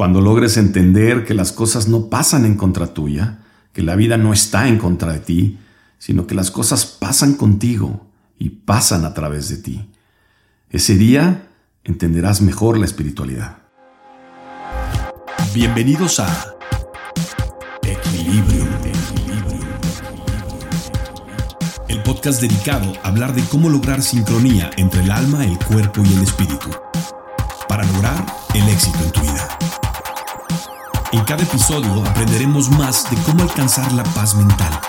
Cuando logres entender que las cosas no pasan en contra tuya, que la vida no está en contra de ti, sino que las cosas pasan contigo y pasan a través de ti. Ese día entenderás mejor la espiritualidad. Bienvenidos a Equilibrio. El podcast dedicado a hablar de cómo lograr sincronía entre el alma, el cuerpo y el espíritu para lograr el éxito en tu vida. En cada episodio aprenderemos más de cómo alcanzar la paz mental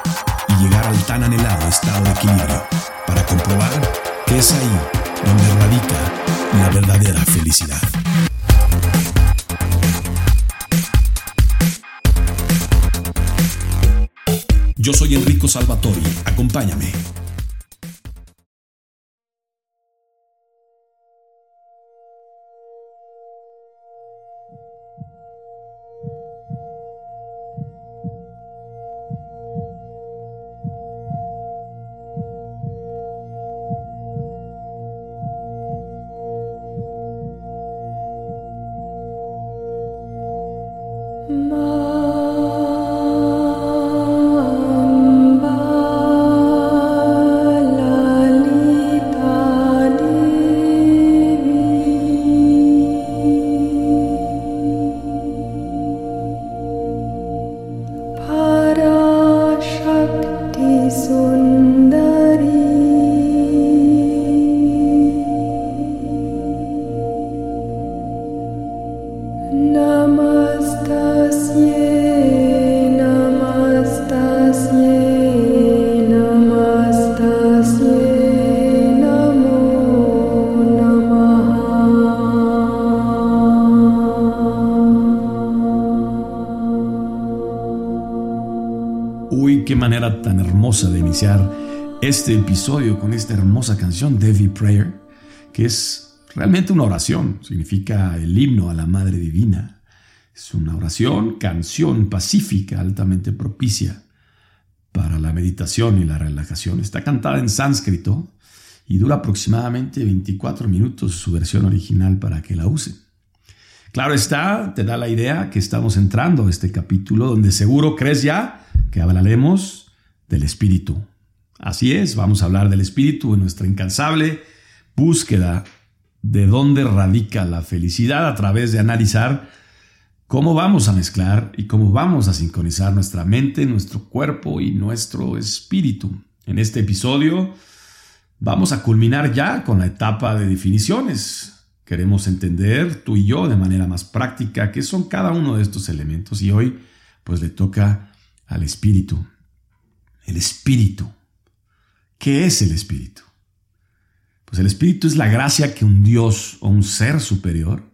y llegar al tan anhelado estado de equilibrio para comprobar que es ahí donde radica la verdadera felicidad. Yo soy Enrico Salvatori, acompáñame manera tan hermosa de iniciar este episodio con esta hermosa canción, Devi Prayer, que es realmente una oración, significa el himno a la Madre Divina. Es una oración, canción pacífica, altamente propicia para la meditación y la relajación. Está cantada en sánscrito y dura aproximadamente 24 minutos su versión original para que la usen. Claro está, te da la idea que estamos entrando a este capítulo donde seguro crees ya que hablaremos del espíritu. Así es, vamos a hablar del espíritu en nuestra incansable búsqueda de dónde radica la felicidad a través de analizar cómo vamos a mezclar y cómo vamos a sincronizar nuestra mente, nuestro cuerpo y nuestro espíritu. En este episodio vamos a culminar ya con la etapa de definiciones. Queremos entender tú y yo de manera más práctica qué son cada uno de estos elementos y hoy pues le toca al espíritu. El espíritu. ¿Qué es el espíritu? Pues el espíritu es la gracia que un Dios o un ser superior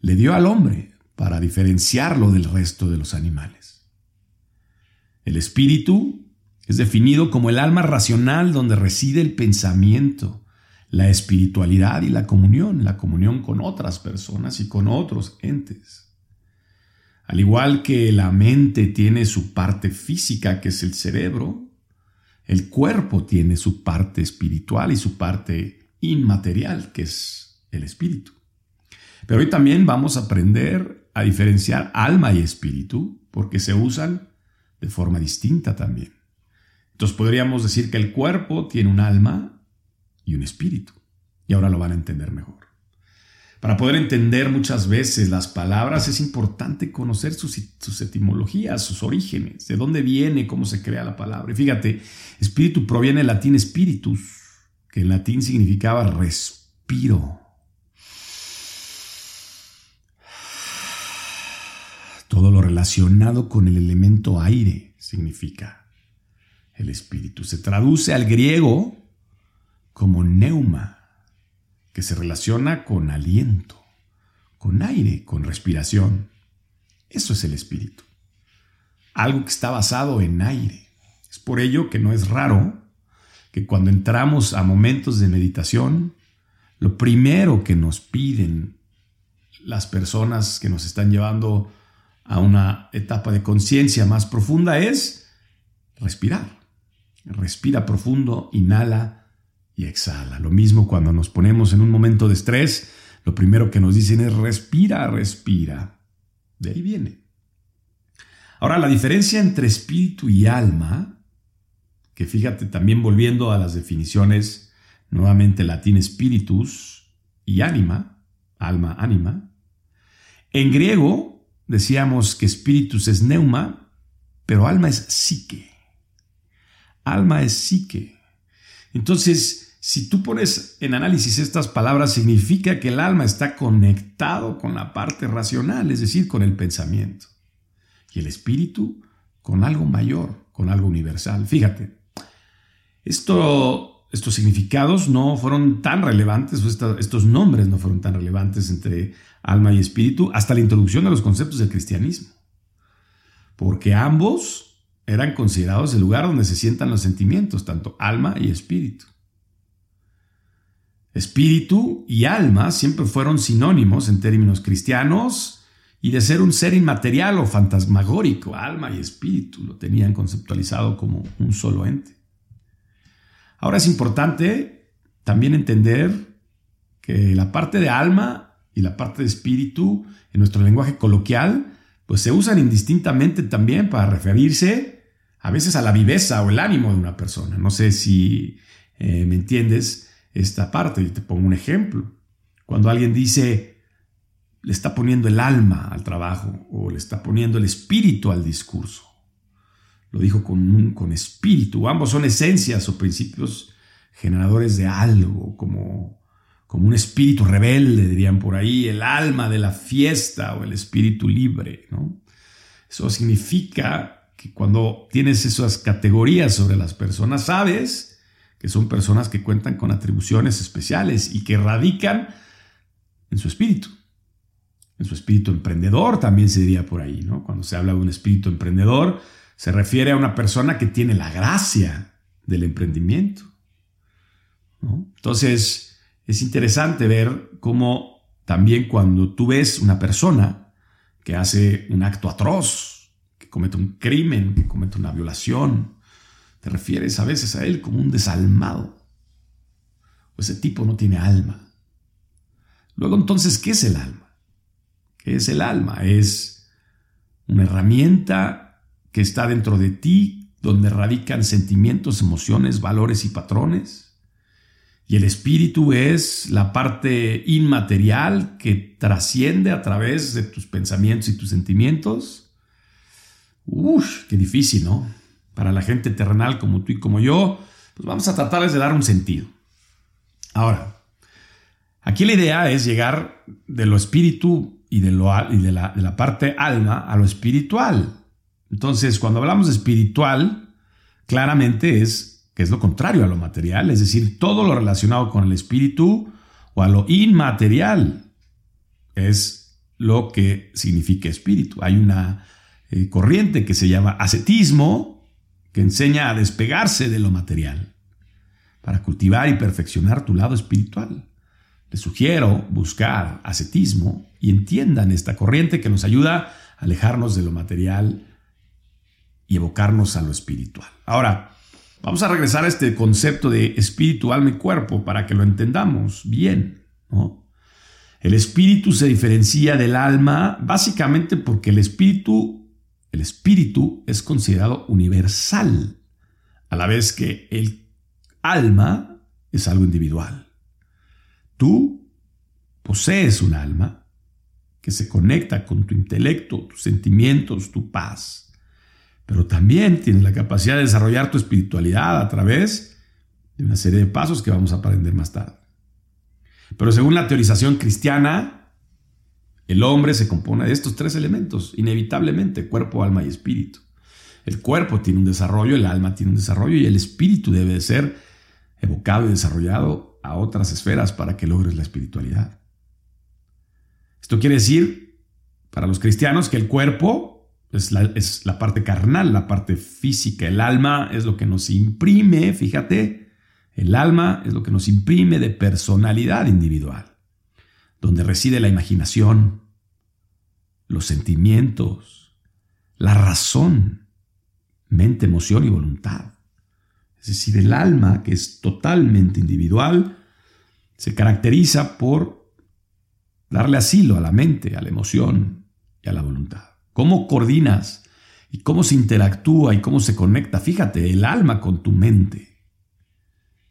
le dio al hombre para diferenciarlo del resto de los animales. El espíritu es definido como el alma racional donde reside el pensamiento, la espiritualidad y la comunión, la comunión con otras personas y con otros entes. Al igual que la mente tiene su parte física, que es el cerebro, el cuerpo tiene su parte espiritual y su parte inmaterial, que es el espíritu. Pero hoy también vamos a aprender a diferenciar alma y espíritu, porque se usan de forma distinta también. Entonces podríamos decir que el cuerpo tiene un alma y un espíritu. Y ahora lo van a entender mejor. Para poder entender muchas veces las palabras es importante conocer sus, etimologías, sus orígenes, de dónde viene, cómo se crea la palabra. Y fíjate, espíritu proviene del latín spiritus, que en latín significaba respiro. Todo lo relacionado con el elemento aire significa el espíritu. Se traduce al griego como neuma que se relaciona con aliento, con aire, con respiración. Eso es el espíritu. Algo que está basado en aire. Es por ello que no es raro que cuando entramos a momentos de meditación, lo primero que nos piden las personas que nos están llevando a una etapa de conciencia más profunda es respirar. Respira profundo, inhala y exhala. Lo mismo cuando nos ponemos en un momento de estrés, lo primero que nos dicen es respira, respira. De ahí viene. Ahora, la diferencia entre espíritu y alma, que fíjate también volviendo a las definiciones, nuevamente latín spiritus y anima, alma, ánima. En griego decíamos que spiritus es neuma, pero alma es psique. Alma es psique. Entonces, si tú pones en análisis estas palabras, significa que el alma está conectado con la parte racional, es decir, con el pensamiento. Y el espíritu con algo mayor, con algo universal. Fíjate, esto, estos significados no fueron tan relevantes, estos nombres no fueron tan relevantes entre alma y espíritu hasta la introducción de los conceptos del cristianismo. Porque ambos eran considerados el lugar donde se sientan los sentimientos, tanto alma y espíritu. Espíritu y alma siempre fueron sinónimos en términos cristianos y de ser un ser inmaterial o fantasmagórico, alma y espíritu, lo tenían conceptualizado como un solo ente. Ahora es importante también entender que la parte de alma y la parte de espíritu en nuestro lenguaje coloquial pues se usan indistintamente también para referirse a veces a la viveza o el ánimo de una persona. No sé si eh, me entiendes esta parte. Yo te pongo un ejemplo. Cuando alguien dice, le está poniendo el alma al trabajo o le está poniendo el espíritu al discurso. Lo dijo con, con espíritu. Ambos son esencias o principios generadores de algo, como, como un espíritu rebelde, dirían por ahí, el alma de la fiesta o el espíritu libre. ¿no? Eso significa que cuando tienes esas categorías sobre las personas, sabes que son personas que cuentan con atribuciones especiales y que radican en su espíritu. En su espíritu emprendedor también se diría por ahí, ¿no? Cuando se habla de un espíritu emprendedor, se refiere a una persona que tiene la gracia del emprendimiento. Entonces, es interesante ver cómo también cuando tú ves una persona que hace un acto atroz, que comete un crimen, que comete una violación, te refieres a veces a él como un desalmado. O ese tipo no tiene alma. Luego entonces, ¿qué es el alma? ¿Qué es el alma? Es una herramienta que está dentro de ti, donde radican sentimientos, emociones, valores y patrones. Y el espíritu es la parte inmaterial que trasciende a través de tus pensamientos y tus sentimientos. Uf, qué difícil, ¿no? Para la gente terrenal como tú y como yo, pues vamos a tratar de dar un sentido. Ahora, aquí la idea es llegar de lo espíritu y de, lo, y de, la, de la parte alma a lo espiritual. Entonces, cuando hablamos de espiritual, claramente es que es lo contrario a lo material, es decir, todo lo relacionado con el espíritu o a lo inmaterial es lo que significa espíritu. Hay una eh, corriente que se llama ascetismo, que enseña a despegarse de lo material para cultivar y perfeccionar tu lado espiritual. Les sugiero buscar ascetismo y entiendan esta corriente que nos ayuda a alejarnos de lo material y evocarnos a lo espiritual. Ahora, vamos a regresar a este concepto de espíritu, alma y cuerpo para que lo entendamos bien. El espíritu se diferencia del alma básicamente porque el espíritu el espíritu es considerado universal, a la vez que el alma es algo individual. Tú posees un alma que se conecta con tu intelecto, tus sentimientos, tu paz, pero también tienes la capacidad de desarrollar tu espiritualidad a través de una serie de pasos que vamos a aprender más tarde. Pero según la teorización cristiana, el hombre se compone de estos tres elementos, inevitablemente, cuerpo, alma y espíritu. El cuerpo tiene un desarrollo, el alma tiene un desarrollo y el espíritu debe de ser evocado y desarrollado a otras esferas para que logres la espiritualidad. Esto quiere decir, para los cristianos, que el cuerpo es la, es la parte carnal, la parte física, el alma es lo que nos imprime, fíjate, el alma es lo que nos imprime de personalidad individual donde reside la imaginación, los sentimientos, la razón, mente, emoción y voluntad. Es decir, el alma, que es totalmente individual, se caracteriza por darle asilo a la mente, a la emoción, y a la voluntad. ¿Cómo coordinas y cómo se interactúa y cómo se conecta? Fíjate, el alma con tu mente.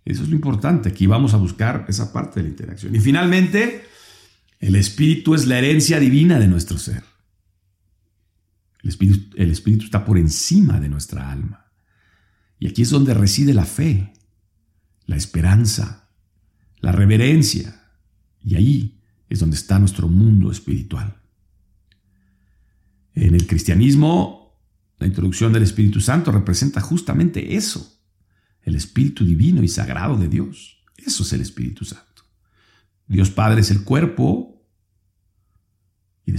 Eso es lo importante. Aquí vamos a buscar esa parte de la interacción. Y finalmente, el espíritu es la herencia divina de nuestro ser. El espíritu, está por encima de nuestra alma. Y aquí es donde reside la fe, la esperanza, la reverencia. Y ahí es donde está nuestro mundo espiritual. En el cristianismo, la introducción del Espíritu Santo representa justamente eso, el Espíritu divino y sagrado de Dios. Eso es el Espíritu Santo. Dios Padre es el cuerpo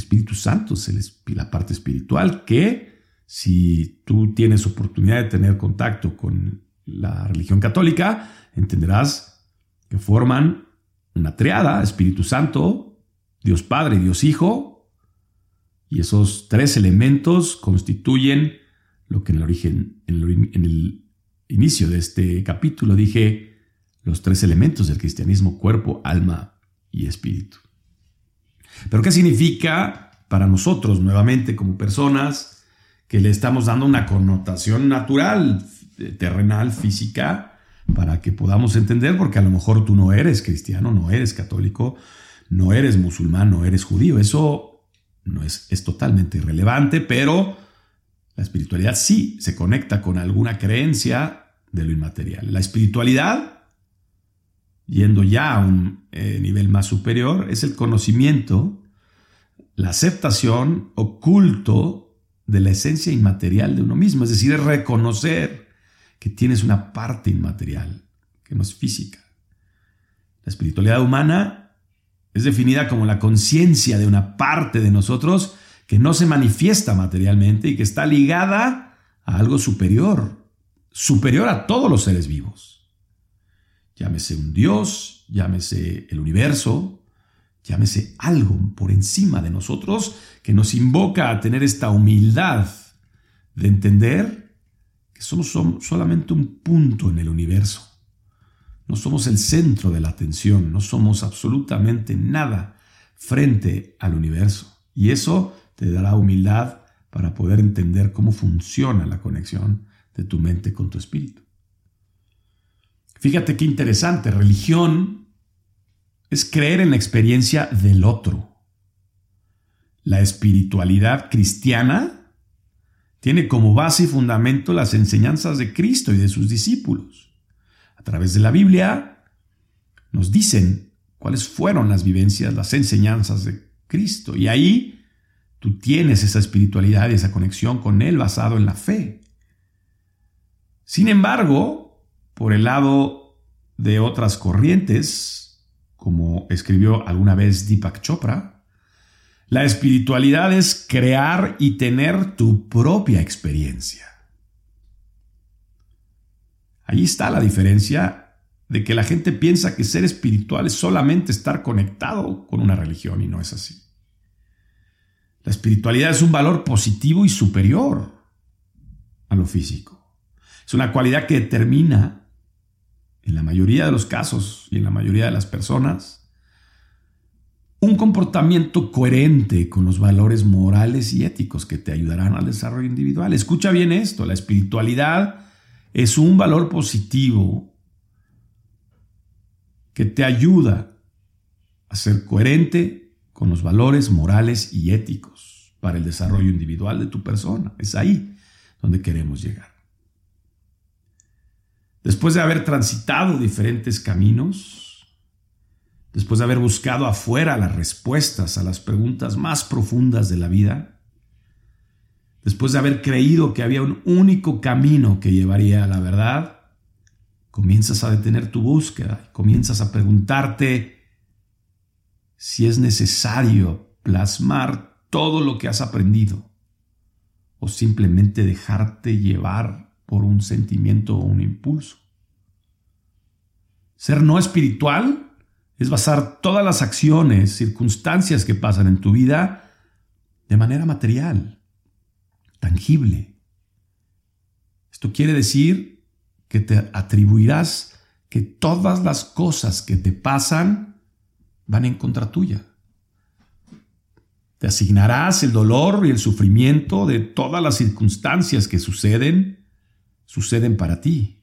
Espíritu Santo es la parte espiritual que si tú tienes oportunidad de tener contacto con la religión católica, entenderás que forman una triada, Espíritu Santo, Dios Padre y Dios Hijo, y esos tres elementos constituyen lo que en el origen, en el, inicio de este capítulo dije, los tres elementos del cristianismo, cuerpo, alma y espíritu. Pero ¿qué significa para nosotros nuevamente como personas que le estamos dando una connotación natural, terrenal, física, para que podamos entender? Porque a lo mejor tú no eres cristiano, no eres católico, no eres musulmán, no eres judío. Eso no es, es totalmente irrelevante, pero la espiritualidad sí se conecta con alguna creencia de lo inmaterial. La espiritualidad, yendo ya a un eh, nivel más superior, es el conocimiento, la aceptación oculto de la esencia inmaterial de uno mismo, es decir, es reconocer que tienes una parte inmaterial, que no es física. La espiritualidad humana es definida como la conciencia de una parte de nosotros que no se manifiesta materialmente y que está ligada a algo superior, superior a todos los seres vivos. Llámese un Dios, llámese el universo, llámese algo por encima de nosotros que nos invoca a tener esta humildad de entender que somos solamente un punto en el universo no somos el centro de la atención, no somos absolutamente nada frente al universo. Y eso te dará humildad para poder entender cómo funciona la conexión de tu mente con tu espíritu. Fíjate qué interesante, religión es creer en la experiencia del otro. La espiritualidad cristiana tiene como base y fundamento las enseñanzas de Cristo y de sus discípulos a través de la Biblia, nos dicen cuáles fueron las vivencias, las enseñanzas de Cristo. Y ahí tú tienes esa espiritualidad y esa conexión con Él basado en la fe. Sin embargo, por el lado de otras corrientes, como escribió alguna vez Deepak Chopra, la espiritualidad es crear y tener tu propia experiencia. Allí está la diferencia de que la gente piensa que ser espiritual es solamente estar conectado con una religión y no es así. La espiritualidad es un valor positivo y superior a lo físico. Es una cualidad que determina, en la mayoría de los casos y en la mayoría de las personas, un comportamiento coherente con los valores morales y éticos que te ayudarán al desarrollo individual. Escucha bien esto, la espiritualidad es un valor positivo que te ayuda a ser coherente con los valores morales y éticos para el desarrollo individual de tu persona. Es ahí donde queremos llegar. Después de haber transitado diferentes caminos, después de haber buscado afuera las respuestas a las preguntas más profundas de la vida, después de haber creído que había un único camino que llevaría a la verdad, comienzas a detener tu búsqueda, comienzas a preguntarte si es necesario plasmar todo lo que has aprendido o simplemente dejarte llevar por un sentimiento o un impulso. Ser no espiritual es basar todas las acciones, circunstancias que pasan en tu vida de manera material tangible. Esto quiere decir que te atribuirás que todas las cosas que te pasan van en contra tuya. Te asignarás el dolor y el sufrimiento de todas las circunstancias que suceden, suceden para ti.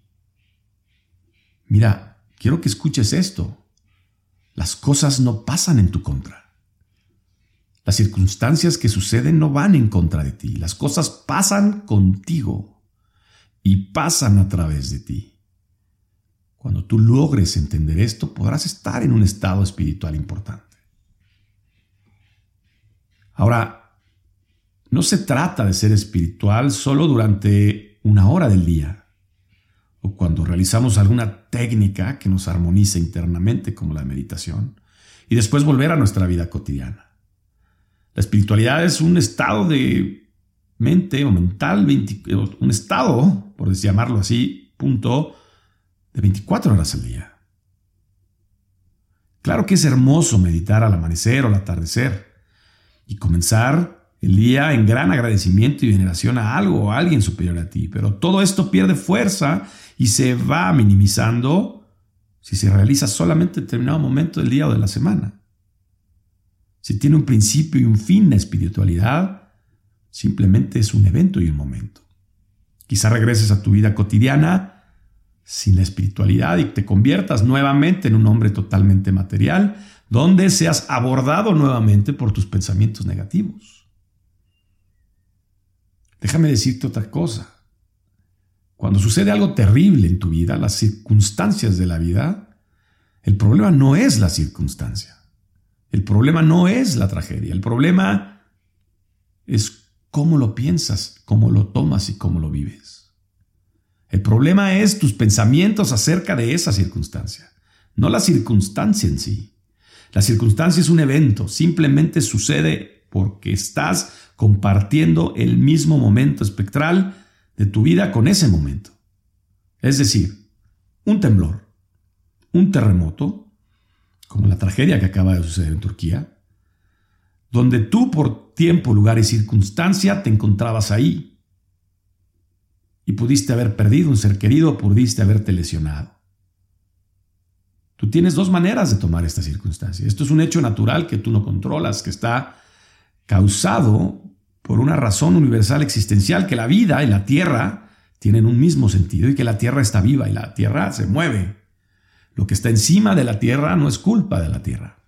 Mira, quiero que escuches esto. Las cosas no pasan en tu contra. Las circunstancias que suceden no van en contra de ti. Las cosas pasan contigo y pasan a través de ti. Cuando tú logres entender esto, podrás estar en un estado espiritual importante. Ahora, no se trata de ser espiritual solo durante una hora del día o cuando realizamos alguna técnica que nos armonice internamente como la meditación y después volver a nuestra vida cotidiana. La espiritualidad es un estado de mente o mental, un estado, por llamarlo así, punto, de 24 horas al día. Claro que es hermoso meditar al amanecer o al atardecer y comenzar el día en gran agradecimiento y veneración a algo o a alguien superior a ti, pero todo esto pierde fuerza y se va minimizando si se realiza solamente en determinado momento del día o de la semana. Si tiene un principio y un fin la espiritualidad, simplemente es un evento y un momento. Quizá regreses a tu vida cotidiana sin la espiritualidad y te conviertas nuevamente en un hombre totalmente material, donde seas abordado nuevamente por tus pensamientos negativos. Déjame decirte otra cosa. Cuando sucede algo terrible en tu vida, las circunstancias de la vida, el problema no es la circunstancia. El problema no es la tragedia. El problema es cómo lo piensas, cómo lo tomas y cómo lo vives. El problema es tus pensamientos acerca de esa circunstancia, no la circunstancia en sí. La circunstancia es un evento, simplemente sucede porque estás compartiendo el mismo momento espectral de tu vida con ese momento. Es decir, un temblor, un terremoto, como la tragedia que acaba de suceder en Turquía, donde tú por tiempo, lugar y circunstancia te encontrabas ahí, y pudiste haber perdido un ser querido, pudiste haberte lesionado. Tú tienes dos maneras de tomar esta circunstancia. Esto es un hecho natural que tú no controlas, que está causado por una razón universal existencial, que la vida y la tierra tienen un mismo sentido y que la tierra está viva y la tierra se mueve. Lo que está encima de la tierra no es culpa de la tierra.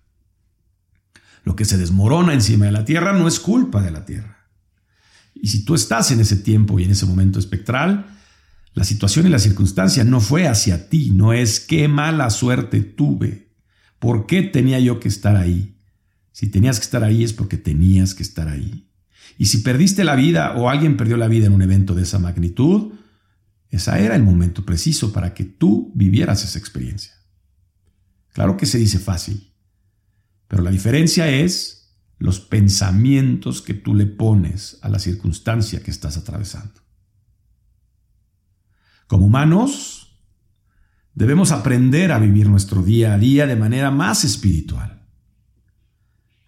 Lo que se desmorona encima de la tierra no es culpa de la tierra. Y si tú estás en ese tiempo y en ese momento espectral, la situación y la circunstancia no fue hacia ti, no es qué mala suerte tuve, por qué tenía yo que estar ahí. Si tenías que estar ahí es porque tenías que estar ahí. Y si perdiste la vida o alguien perdió la vida en un evento de esa magnitud, ese era el momento preciso para que tú vivieras esa experiencia. Claro que se dice fácil, pero la diferencia es los pensamientos que tú le pones a la circunstancia que estás atravesando. Como humanos, debemos aprender a vivir nuestro día a día de manera más espiritual.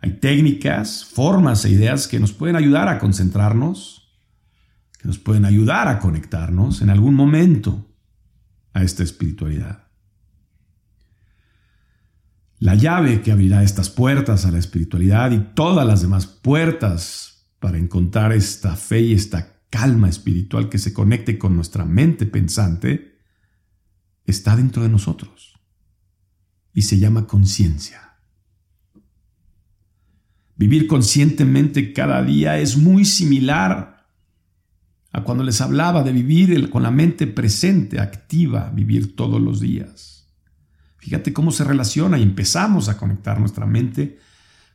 Hay técnicas, formas e ideas que nos pueden ayudar a concentrarnos, que nos pueden ayudar a conectarnos en algún momento a esta espiritualidad. La llave que abrirá estas puertas a la espiritualidad y todas las demás puertas para encontrar esta fe y esta calma espiritual que se conecte con nuestra mente pensante está dentro de nosotros y se llama conciencia. Vivir conscientemente cada día es muy similar a cuando les hablaba de vivir con la mente presente, activa, vivir todos los días. Fíjate cómo se relaciona y empezamos a conectar nuestra mente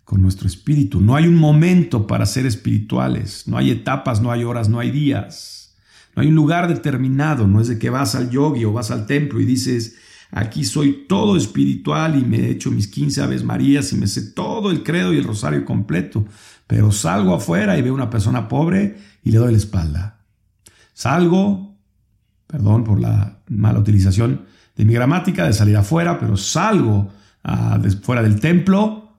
con nuestro espíritu. No hay un momento para ser espirituales, no hay etapas, no hay horas, no hay días. No hay un lugar determinado, no es de que vas al yogi o vas al templo y dices, aquí soy todo espiritual y me he hecho mis 15 Aves Marías y me sé todo el credo y el rosario completo, pero salgo afuera y veo una persona pobre y le doy la espalda. Salgo, perdón por la mala utilización, de mi gramática de salir afuera, pero salgo ah, fuera del templo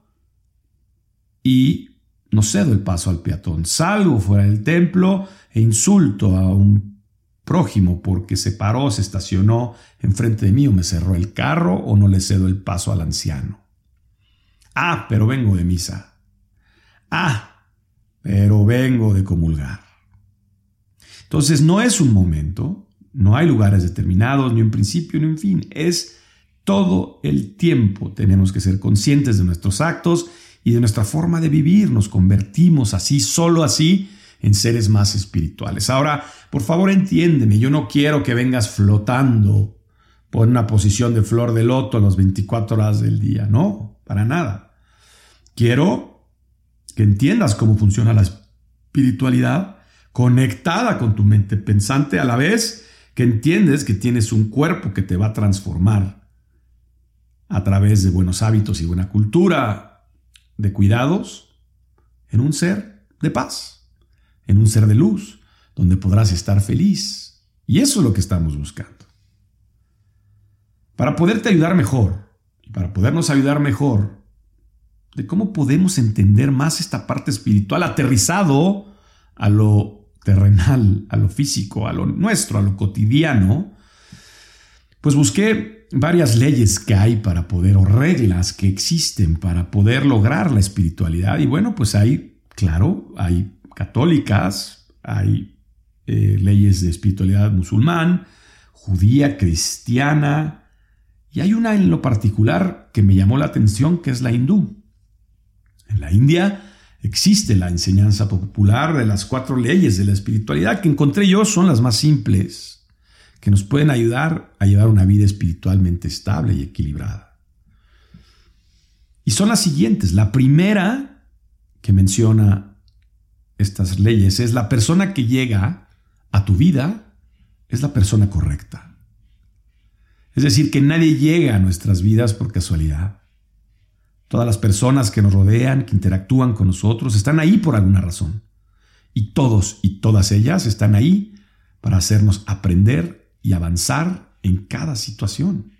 y no cedo el paso al peatón. Salgo fuera del templo e insulto a un prójimo porque se paró, se estacionó enfrente de mí o me cerró el carro o no le cedo el paso al anciano. Ah, pero vengo de misa. Ah, pero vengo de comulgar. Entonces no es un momento, no hay lugares determinados, ni un principio, ni un fin, es todo el tiempo tenemos que ser conscientes de nuestros actos y de nuestra forma de vivir. Nos convertimos así, solo así, en seres más espirituales. Ahora, por favor, entiéndeme, yo no quiero que vengas flotando por una posición de flor de loto las 24 horas del día, no, para nada. Quiero que entiendas cómo funciona la espiritualidad conectada con tu mente pensante a la vez que entiendes que tienes un cuerpo que te va a transformar a través de buenos hábitos y buena cultura, de cuidados, en un ser de paz, en un ser de luz, donde podrás estar feliz. Y eso es lo que estamos buscando. Para poderte ayudar mejor, y para podernos ayudar mejor, de cómo podemos entender más esta parte espiritual aterrizado a lo terrenal, a lo físico, a lo nuestro, a lo cotidiano, pues busqué varias leyes que hay para poder, o reglas que existen para poder lograr la espiritualidad. Y bueno, pues hay, claro, hay católicas, hay eh, leyes de espiritualidad musulmán, judía, cristiana, y hay una en lo particular que me llamó la atención, que es la hindú. En la India existe la enseñanza popular de las cuatro leyes de la espiritualidad que encontré yo son las más simples que nos pueden ayudar a llevar una vida espiritualmente estable y equilibrada. Y son las siguientes. La primera que menciona estas leyes es la persona que llega a tu vida es la persona correcta. Es decir, que nadie llega a nuestras vidas por casualidad. Todas las personas que nos rodean, que interactúan con nosotros, están ahí por alguna razón. Y todos y todas ellas están ahí para hacernos aprender y avanzar en cada situación.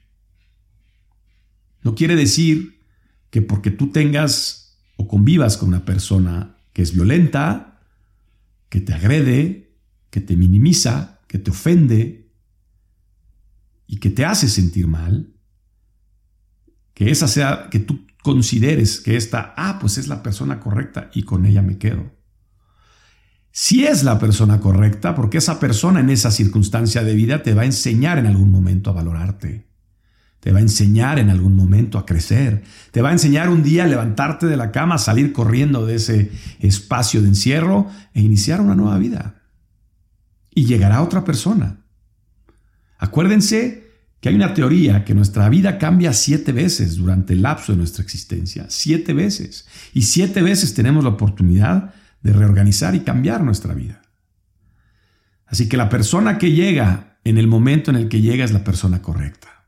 No quiere decir que porque tú tengas o convivas con una persona que es violenta, que te agrede, que te minimiza, que te ofende y que te hace sentir mal, que esa sea, que tú consideres que esta, ah, pues es la persona correcta y con ella me quedo si es la persona correcta, porque esa persona en esa circunstancia de vida te va a enseñar en algún momento a valorarte. Te va a enseñar en algún momento a crecer. Te va a enseñar un día a levantarte de la cama, salir corriendo de ese espacio de encierro e iniciar una nueva vida. Y llegará otra persona. Acuérdense que hay una teoría que nuestra vida cambia siete veces durante el lapso de nuestra existencia. Siete veces. Y siete veces tenemos la oportunidad de reorganizar y cambiar nuestra vida. Así que la persona que llega en el momento en el que llega es la persona correcta.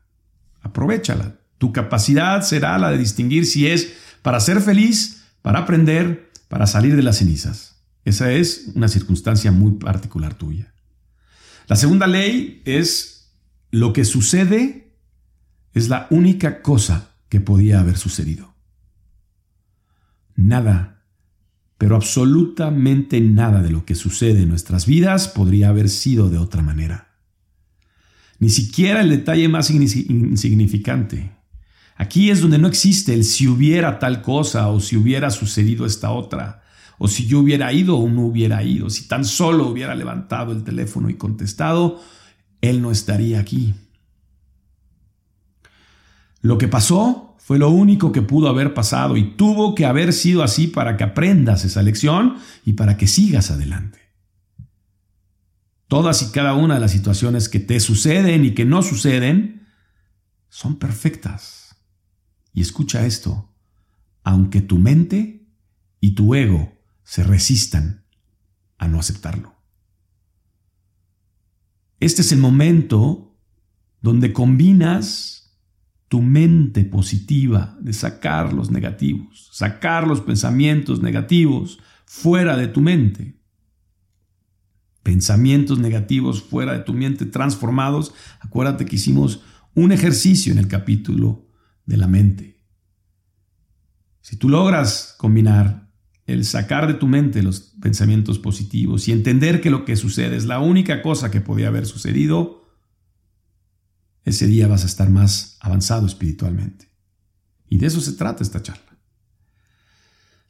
Aprovechala. Tu capacidad será la de distinguir si es para ser feliz, para aprender, para salir de las cenizas. Esa es una circunstancia muy particular tuya. La segunda ley es lo que sucede es la única cosa que podía haber sucedido. Nada pero absolutamente nada de lo que sucede en nuestras vidas podría haber sido de otra manera. Ni siquiera el detalle más insignificante. Aquí es donde no existe el si hubiera tal cosa o si hubiera sucedido esta otra, o si yo hubiera ido o no hubiera ido, si tan solo hubiera levantado el teléfono y contestado, él no estaría aquí. Lo que pasó fue lo único que pudo haber pasado y tuvo que haber sido así para que aprendas esa lección y para que sigas adelante. Todas y cada una de las situaciones que te suceden y que no suceden son perfectas. Y escucha esto, aunque tu mente y tu ego se resistan a no aceptarlo. Este es el momento donde combinas tu mente positiva de sacar los negativos, sacar los pensamientos negativos fuera de tu mente. Pensamientos negativos fuera de tu mente transformados. Acuérdate que hicimos un ejercicio en el capítulo de la mente. Si tú logras combinar el sacar de tu mente los pensamientos positivos y entender que lo que sucede es la única cosa que podía haber sucedido, ese día vas a estar más avanzado espiritualmente. Y de eso se trata esta charla.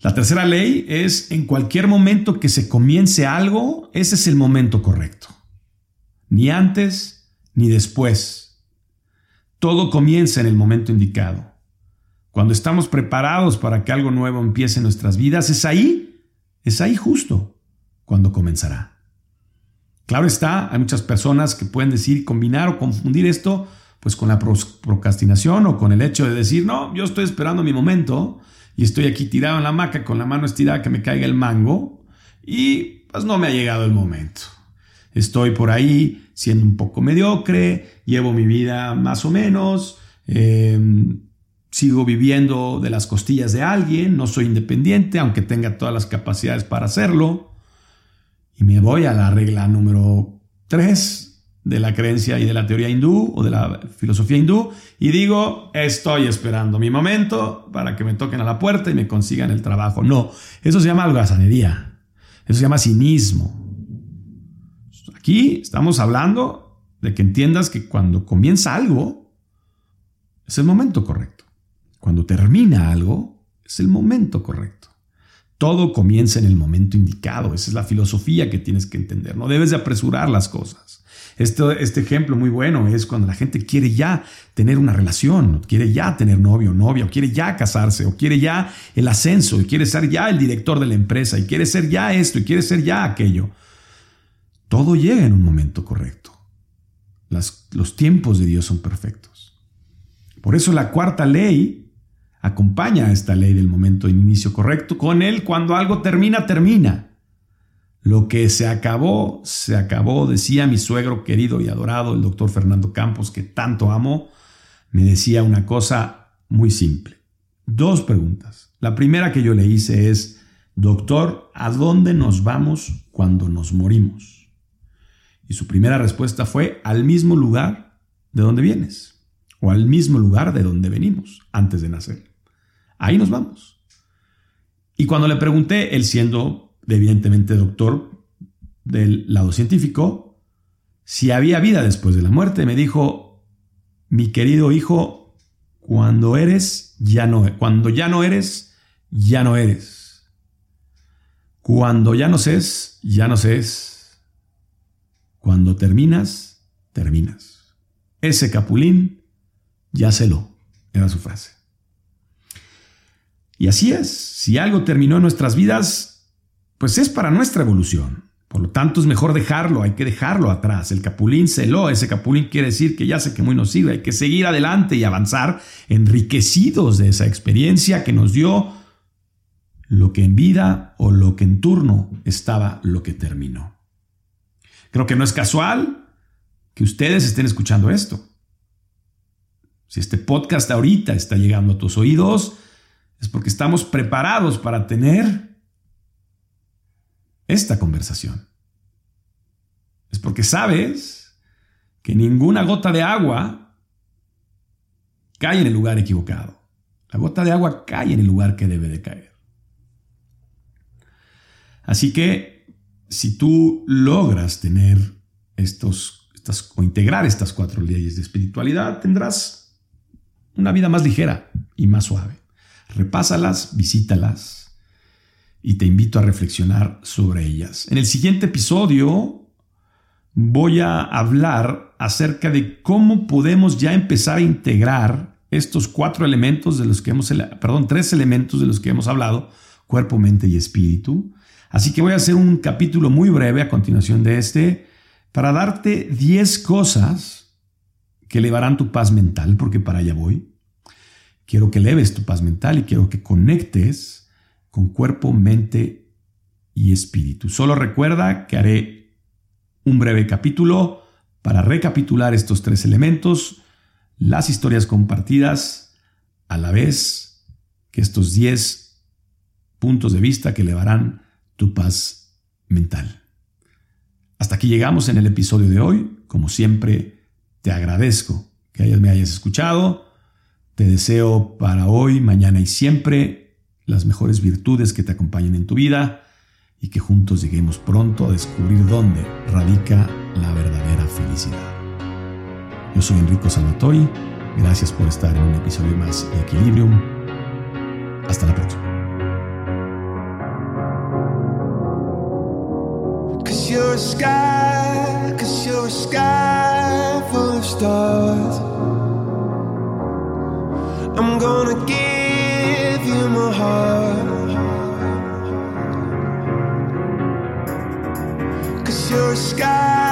La tercera ley es en cualquier momento que se comience algo, ese es el momento correcto. Ni antes ni después. Todo comienza en el momento indicado. Cuando estamos preparados para que algo nuevo empiece en nuestras vidas, es ahí, es ahí justo cuando comenzará. Claro está, hay muchas personas que pueden decir, combinar o confundir esto pues con la procrastinación o con el hecho de decir, no, yo estoy esperando mi momento y estoy aquí tirado en la hamaca con la mano estirada que me caiga el mango y pues no me ha llegado el momento. Estoy por ahí siendo un poco mediocre, llevo mi vida más o menos, em, sigo viviendo de las costillas de alguien, no soy independiente, aunque tenga todas las capacidades para hacerlo. Y me voy a la regla número 3 de la creencia y de la teoría hindú o de la filosofía hindú y digo, estoy esperando mi momento para que me toquen a la puerta y me consigan el trabajo. No, eso se llama holgazanería, eso se llama cinismo. Aquí estamos hablando de que entiendas que cuando comienza algo, es el momento correcto. Cuando termina algo, es el momento correcto. Todo comienza en el momento indicado. Esa es la filosofía que tienes que entender. No debes de apresurar las cosas. Este, este ejemplo muy bueno es cuando la gente quiere ya tener una relación, quiere ya tener novio o novia, o quiere ya casarse, o quiere ya el ascenso, y quiere ser ya el director de la empresa, y quiere ser ya esto, y quiere ser ya aquello. Todo llega en un momento correcto. los tiempos de Dios son perfectos. Por eso la cuarta ley acompaña a esta ley del momento de inicio correcto. Con él, cuando algo termina, termina. Lo que se acabó, se acabó, decía mi suegro querido y adorado, el doctor Fernando Campos, que tanto amo, me decía una cosa muy simple. Dos preguntas. La primera que yo le hice es, doctor, ¿a dónde nos vamos cuando nos morimos? Y su primera respuesta fue, al mismo lugar de donde vienes, o al mismo lugar de donde venimos antes de nacer. Ahí nos vamos. Y cuando le pregunté, él siendo evidentemente doctor del lado científico, si había vida después de la muerte, me dijo, mi querido hijo, cuando eres, ya no, cuando ya no eres, ya no eres. Cuando ya no ses, ya no ses. Cuando terminas, terminas. Ese capulín, ya se lo, era su frase. Y así es, si algo terminó en nuestras vidas, pues es para nuestra evolución. Por lo tanto, es mejor dejarlo, hay que dejarlo atrás. El capulín celó, ese capulín quiere decir que ya se quemó y nos sirve, hay que seguir adelante y avanzar enriquecidos de esa experiencia que nos dio lo que en vida o lo que en turno estaba lo que terminó. Creo que no es casual que ustedes estén escuchando esto. Si este podcast ahorita está llegando a tus oídos, es porque estamos preparados para tener esta conversación. Es porque sabes que ninguna gota de agua cae en el lugar equivocado. La gota de agua cae en el lugar que debe de caer. Así que si tú logras tener estos, estas, o integrar estas cuatro leyes de espiritualidad, tendrás una vida más ligera y más suave. Repásalas, visítalas, y te invito a reflexionar sobre ellas. En el siguiente episodio voy a hablar acerca de cómo podemos ya empezar a integrar estos cuatro elementos de los que hemos, perdón, tres elementos de los que hemos hablado, cuerpo, mente y espíritu. Así que voy a hacer un capítulo muy breve a continuación de este para darte 10 cosas que elevarán tu paz mental, porque para allá voy. Quiero que eleves tu paz mental y quiero que conectes con cuerpo, mente y espíritu. Solo recuerda que haré un breve capítulo para recapitular estos tres elementos, las historias compartidas, a la vez que estos diez puntos de vista que elevarán tu paz mental. Hasta aquí llegamos en el episodio de hoy. Como siempre, te agradezco que me hayas escuchado. Te deseo para hoy, mañana y siempre las mejores virtudes que te acompañen en tu vida y que juntos lleguemos pronto a descubrir dónde radica la verdadera felicidad. Yo soy Enrico Salvatori, gracias por estar en un episodio más de Equilibrium. Hasta la próxima. I'm gonna give. Give you my heart. Cause you're a sky,